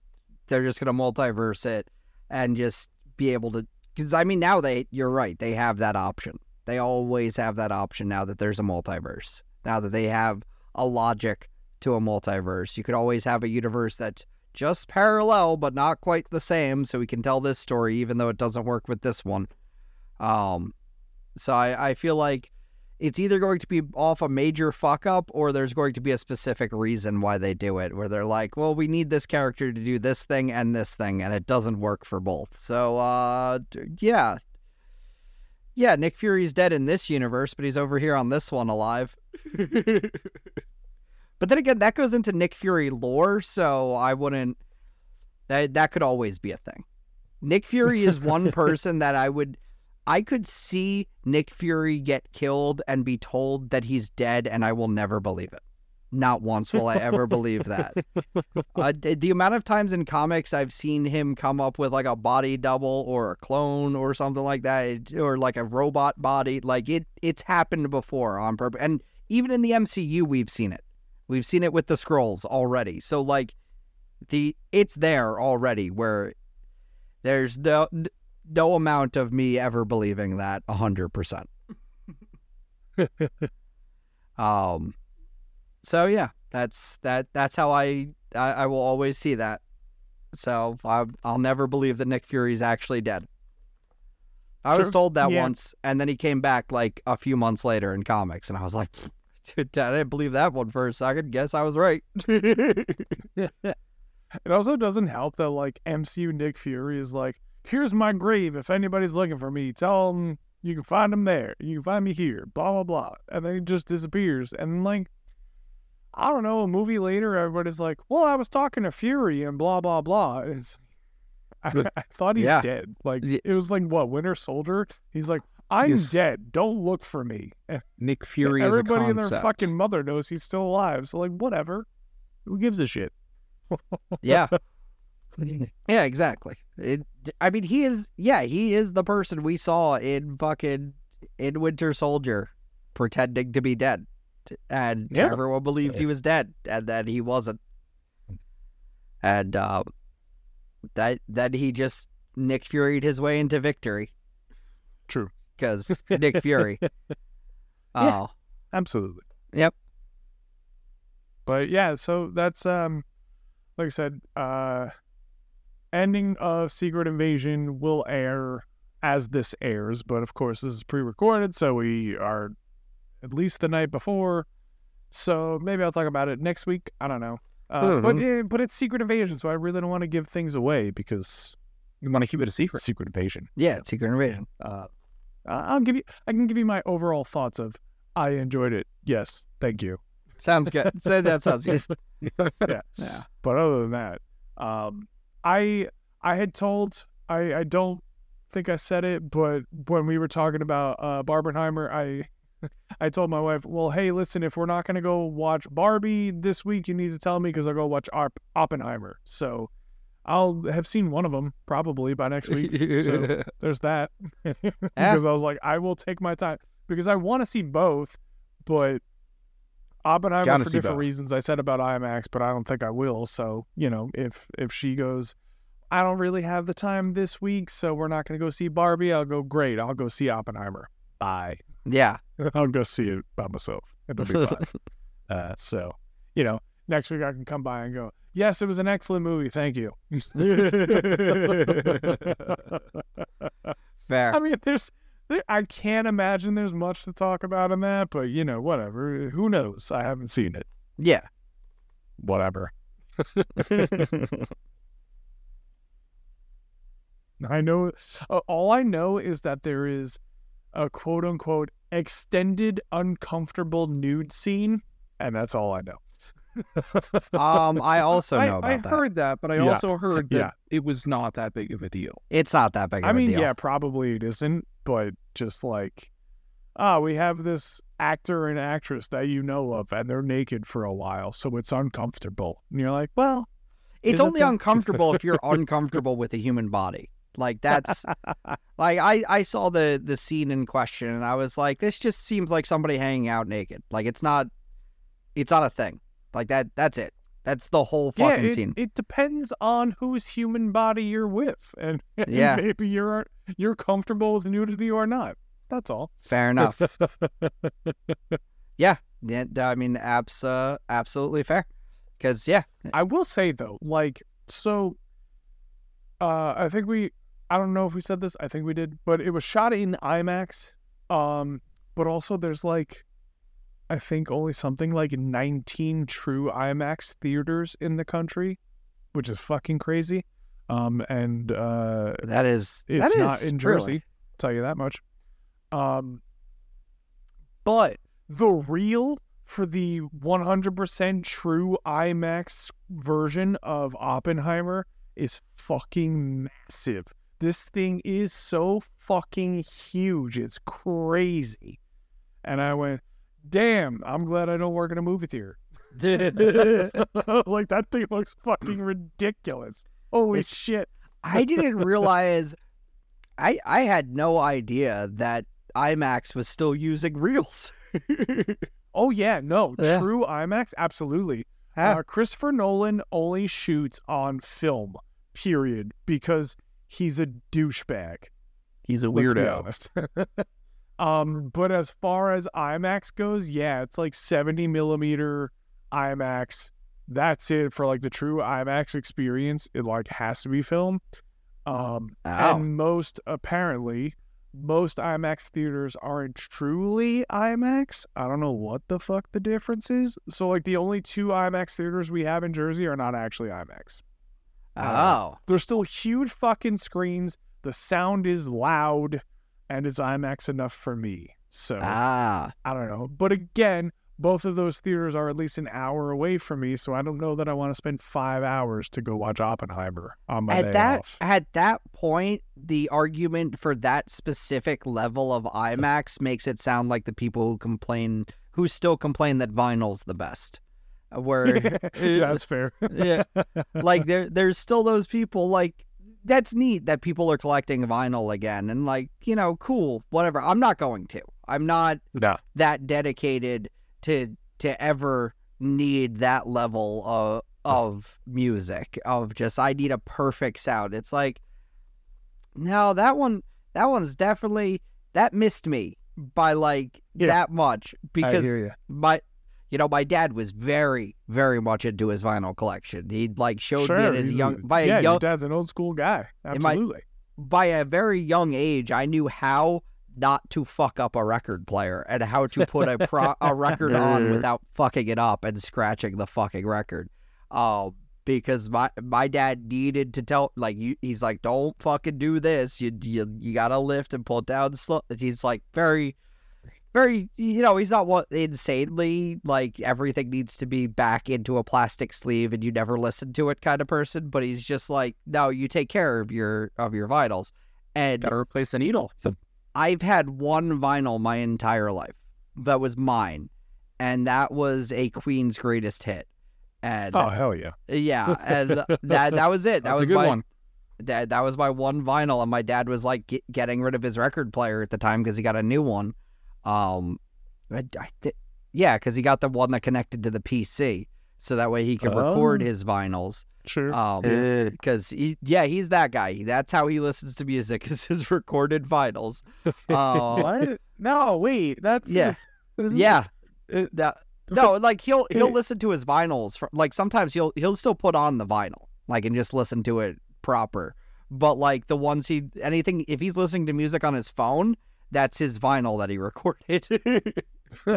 they're just gonna multiverse it and just be able to. Because I mean, now they you're right, they have that option. They always have that option now that there's a multiverse. Now that they have a logic to a multiverse, you could always have a universe that's just parallel but not quite the same, so we can tell this story even though it doesn't work with this one. Um, so I, I feel like it's either going to be off a major fuck up or there's going to be a specific reason why they do it, where they're like, well, we need this character to do this thing and this thing, and it doesn't work for both. So, uh, yeah. Yeah, Nick Fury's dead in this universe, but he's over here on this one alive. but then again, that goes into Nick Fury lore, so I wouldn't. That that could always be a thing. Nick Fury is one person that I would I could see Nick Fury get killed and be told that he's dead, and I will never believe it. Not once will I ever believe that. Uh, the amount of times in comics I've seen him come up with like a body double or a clone or something like that, or like a robot body, like it, it's happened before on purpose. And even in the MCU, we've seen it. We've seen it with the scrolls already. So like, the it's there already. Where there's no no amount of me ever believing that a hundred percent. Um, so yeah, that's that. That's how I I, I will always see that. So I, I'll never believe that Nick Fury is actually dead. I was told that Yeah. once, and then he came back like a few months later in comics, and I was like, Dude, I didn't believe that one for a second. Guess I was right. It also doesn't help that like MCU Nick Fury is like, here's my grave. If anybody's looking for me, tell them you can find him there. You can find me here. Blah blah blah. And then he just disappears. And like, I don't know. A movie later, everybody's like, well, I was talking to Fury and blah blah blah. It's, I, I thought he's Yeah. dead. Like it was like what Winter Soldier. He's like, I'm Yes. dead. Don't look for me. Nick Fury everybody is a and their fucking mother knows he's still alive. So like, whatever. Who gives a shit? yeah. Yeah, exactly. It, I mean, he is. Yeah, he is the person we saw in fucking in Winter Soldier, pretending to be dead, and Yeah. everyone believed he was dead, and then he wasn't. And um, that then he just Nick Fury'd his way into victory. True. Because Nick Fury. Oh, Absolutely. Yep. But yeah, so that's um like I said, uh ending of Secret Invasion will air as this airs, but of course this is pre-recorded, so we are at least the night before. So maybe I'll talk about it next week. I don't know. Uh, but eh, but it's Secret Invasion, so I really don't want to give things away because You want to keep it a secret. Secret Invasion. yeah, Secret Invasion. Uh, I'll give you. I can give you my overall thoughts of. I enjoyed it. Yes, thank you. Sounds good. Say that sounds good. yeah. Yeah. But other than that, um, I I had told I I don't think I said it, but when we were talking about uh, Barbenheimer, I I told my wife, well, hey, listen, if we're not gonna go watch Barbie this week, you need to tell me because I'll go watch Op- Oppenheimer. So I'll have seen one of them probably by next week. so there's that. because I was like, I will take my time because I want to see both, but Oppenheimer Gotta for different both. reasons. I said about IMAX, but I don't think I will. So you know, if if she goes, I don't really have the time this week, so we're not going to go see Barbie. I'll go. Great, I'll go see Oppenheimer. Bye. yeah. I'll go see it by myself. It'll be fine. uh, so you know, next week I can come by and go. Yes, it was an excellent movie. Thank you. Fair. I mean, there's, there, I can't imagine there's much to talk about in that, but you know, whatever. Who knows? I haven't seen it. yeah. Whatever. I know. Uh, all I know is that there is a quote unquote extended uncomfortable nude scene, and that's all I know. Um, I also I, know about I that. heard that, but I Yeah. also heard that Yeah. it was not that big of a deal. It's not that big of I mean, yeah, probably it isn't, but just like, ah, we have this actor and actress that you know of, and they're naked for a while, so it's uncomfortable. And you're like, well, It's Is it only uncomfortable if you're uncomfortable with a human body. Like that's like I I saw the the scene in question and I was like, this just seems like somebody hanging out naked. Like it's not, it's not a thing. Like that. That's it. That's the whole yeah, fucking it, scene. it depends on whose human body you're with, and, and Yeah. maybe you're you're comfortable with nudity or not. That's all. Fair enough. yeah. Yeah. I mean, abs, uh, absolutely fair. Because yeah, I will say though, like, so, uh, I think we, I don't know if we said this, I think we did, but it was shot in IMAX. Um, but also there's like, I think only something like 19 true IMAX theaters in the country, which is fucking crazy. Um, and uh, that is it's that not in really- Jersey. Tell you that much. Um, but the real for the 100% true IMAX version of Oppenheimer is fucking massive. This thing is so fucking huge. It's crazy. And I went, damn, I'm glad I don't work in a movie theater. like, that thing looks fucking ridiculous. Holy It's- shit. I didn't realize. I I had no idea that IMAX was still using reels. Oh yeah, no, Yeah. true IMAX, absolutely. Huh. Uh, Christopher Nolan only shoots on film, period, because he's a douchebag. He's a weirdo. Um, but as far as IMAX goes, yeah, it's like seventy millimeter IMAX. That's it for like the true IMAX experience. It like has to be film. Um, and most apparently, most IMAX theaters aren't truly IMAX. I don't know what the fuck the difference is. So like the only two IMAX theaters we have in Jersey are not actually IMAX. Oh, They're still huge fucking screens. The sound is loud, and it's IMAX enough for me. So ah, I don't know. But again, both of those theaters are at least an hour away from me, so I don't know that I want to spend five hours to go watch Oppenheimer on my day at that off. at that point, the argument for that specific level of IMAX makes it sound like the people who complain, who still complain that vinyl's the best. Where yeah, that's fair. yeah, like there there's still those people like that's neat that people are collecting vinyl again and like you know cool whatever i'm not going to i'm not No. that dedicated to to ever need that level of of music of just i need a perfect sound it's like no that one that one's definitely that missed me by like Yeah. that much because I hear you. my you know my dad was very very much into his vinyl collection he like showed Sure. me at his young by yeah, a young your dad's an old school guy. Am I- Absolutely. by a very young age i knew how not to fuck up a record player and how to put a pro- a record on without fucking it up and scratching the fucking record um because my my dad needed to tell like you he's like don't fucking do this you you, you gotta lift and pull it down slow he's like very very you know he's not what insanely like everything needs to be back into a plastic sleeve and you never listen to it kind of person but he's just like no you take care of your of your vitals and Gotta replace the needle. I've had one vinyl my entire life that was mine, and that was a Queen's greatest hit. And Oh hell yeah. yeah, and that that was it. That That's was a good my one. that that was my one vinyl, and my dad was like get, getting rid of his record player at the time because he got a new one. Um, I, I thi- yeah, because he got the one that connected to the PC, so that way he could record Oh. his vinyls. Sure. Um, because he, yeah, he's that guy. That's how he listens to music is his recorded vinyls. Uh, what? No, wait. That's Yeah. yeah, it- that no, like he'll he'll listen to his vinyls. Like sometimes he'll he'll still put on the vinyl, like and just listen to it proper. But like the ones he anything if he's listening to music on his phone, that's his vinyl that he recorded.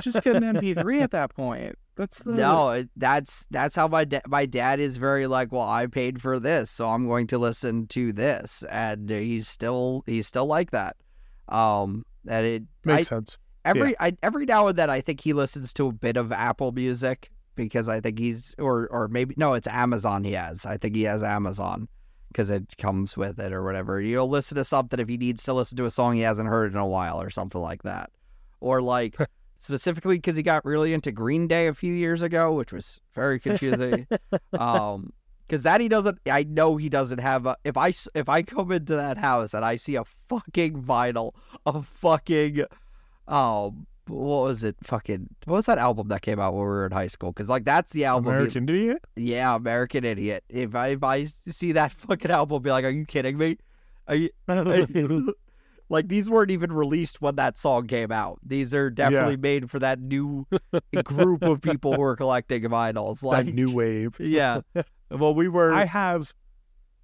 Just get an MP3 at that point. That's the no, that's that's how my da- my dad is very like, well, I paid for this, so I'm going to listen to this, and he's still he's still like that. Um, and it I, Makes sense. every I, every now and then I think he listens to a bit of Apple Music because I think he's or or maybe no, it's Amazon he has. I think he has Amazon because it comes with it or whatever. You'll listen to something if he needs to listen to a song he hasn't heard in a while or something like that, or like specifically because he got really into Green Day a few years ago, which was very confusing. um, because that he doesn't. I know he doesn't have. A, if I if I come into that house and I see a fucking vinyl a fucking, um, what was it? Fucking what was that album that came out when we were in high school? Because like that's the album. he- American Idiot. yeah, American Idiot. If I if I see that fucking album, I'll be like, are you kidding me? Are you? like these weren't even released when that song came out. These are definitely made for that new group of people who are collecting vinyls. Like that new wave. yeah. Well, we were. I have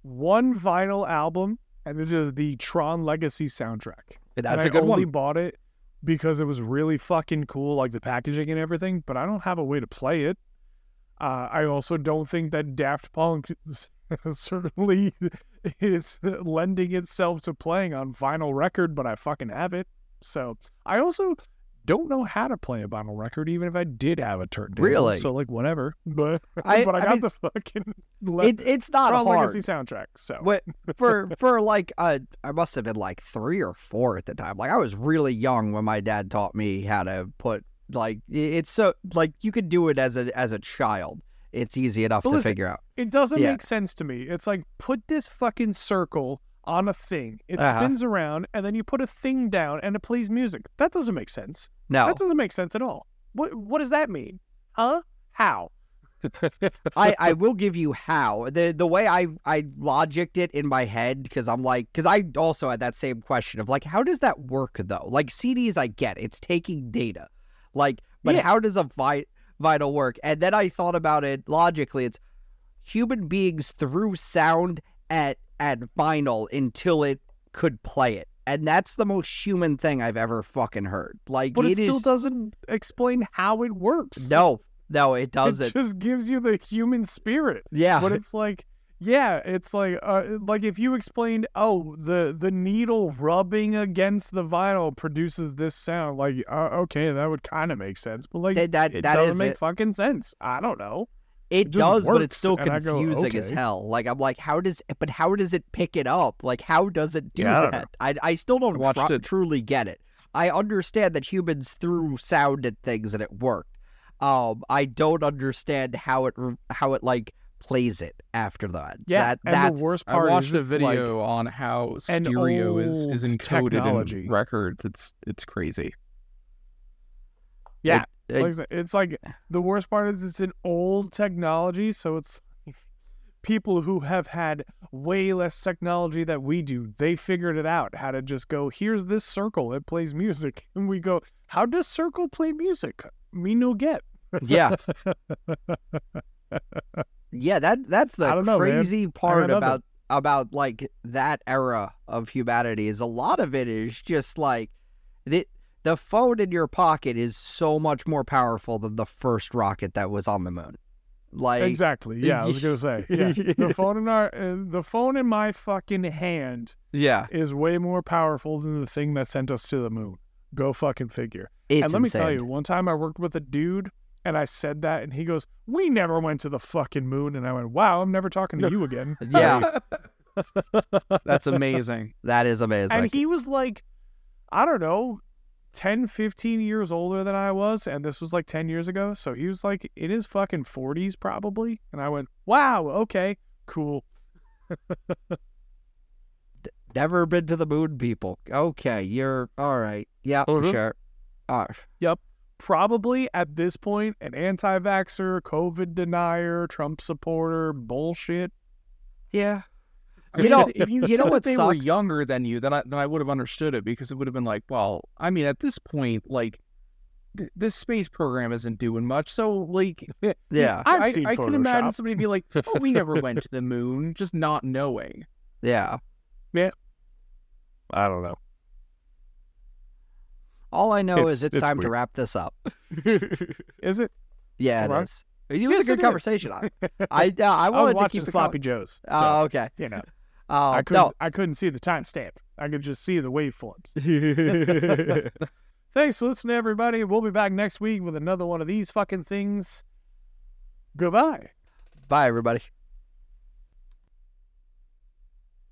one vinyl album, and it is the Tron Legacy soundtrack. that's and a I good only one. bought it because it was really fucking cool, like the packaging and everything. But I don't have a way to play it. Uh, I also don't think that Daft Punk certainly is lending itself to playing on vinyl record, but I fucking have it. So I also don't know how to play a vinyl record, even if I did have a turntable. Really? So like whatever. But I- but I I got mean, the fucking It, it's not Tron hard. Legacy soundtrack. So What for for like uh I must have been like three or four at the time. Like I was really young when my dad taught me how to put like it's so like you could do it as a as a child. It's easy enough But to listen, figure out. It doesn't Yeah. make sense to me. It's like put this fucking circle on a thing. It Uh-huh. spins around, and then you put a thing down, and it plays music. That doesn't make sense. No, That doesn't make sense at all. What What does that mean? Huh? How? I, I will give you how the the way I I logicked it in my head because I'm like because I also had that same question of like how does that work though like CDs I get it's taking data like but Yeah. how does a vi- vinyl work and then I thought about it logically it's human beings threw sound at at vinyl until it could play it and that's the most human thing I've ever fucking heard like But it, is still doesn't explain how it works. no no it it doesn't just gives you the human spirit. yeah But it's like, yeah, it's like, uh, like if you explained, oh, the the needle rubbing against the vinyl produces this sound. Like, uh, okay, that would kind of make sense. But like, That- that- it that doesn't is make it. fucking sense. I don't know. It, It just does, but it's still and I go, confusing as hell. Like I'm like, how does? But how does it pick it up? Like how does it do Yeah, I don't know. that? I I still don't watched tru- it. truly get it. I understand that humans threw sound at things and it worked. Um, I don't understand how it how it like plays it after that. Yeah, that, and that's the worst I part watched is a it's video like, on how stereo is, is encoded technology. in records. It's it's crazy. yeah, it- it's like the worst part is it's an old technology, so it's people who have had way less technology that we do. They figured it out how to just go. Here's this circle. It plays music, and we go. How does circle play music? Me no get. yeah. yeah, that that's the know, crazy got part about about like that era of humanity is a lot of it is just like the the phone in your pocket is so much more powerful than the first rocket that was on the moon. Like exactly. Yeah, I was gonna say. Yeah, the phone in our uh, the phone in my fucking hand yeah, is way more powerful than the thing that sent us to the moon. Go fucking figure. it's and let me tell you, one time I worked with a dude and I said that and he goes, We never went to the fucking moon. And I went, Wow, I'm never talking to you again. Yeah, That's amazing. that is amazing. and he was like, I don't know, 10, 15 years older than I was. And this was like 10 years ago. So he was like in his fucking 40s probably. And I went, Wow, okay, cool. Never been to the moon, people. Okay, you're all right. Yeah, Mhm. sure. All right. Yep. Probably at this point, an anti vaxxer, COVID denier, Trump supporter, bullshit. Yeah. I You know- if, if you, you know that what they were younger than you, then I then I would have understood it because it would have been like, well, I mean, at this point, like th- this space program isn't doing much. So like, Yeah. I've I, seen I can imagine somebody be like, "Oh, we never went to the moon," just not knowing. Yeah. Yeah. I don't know. All I know It's- is it's, it's time to wrap this up. Is it? Yeah, it Alright. is. It was Yes, a good conversation. I, I, uh, I I was wanted to watching keep the Sloppy con- Joes. So, Oh, okay. you know, Oh, I couldn't. no. I couldn't see the timestamp. I could just see the waveforms. Thanks for listening, everybody. We'll be back next week with another one of these fucking things. Goodbye. Bye, everybody.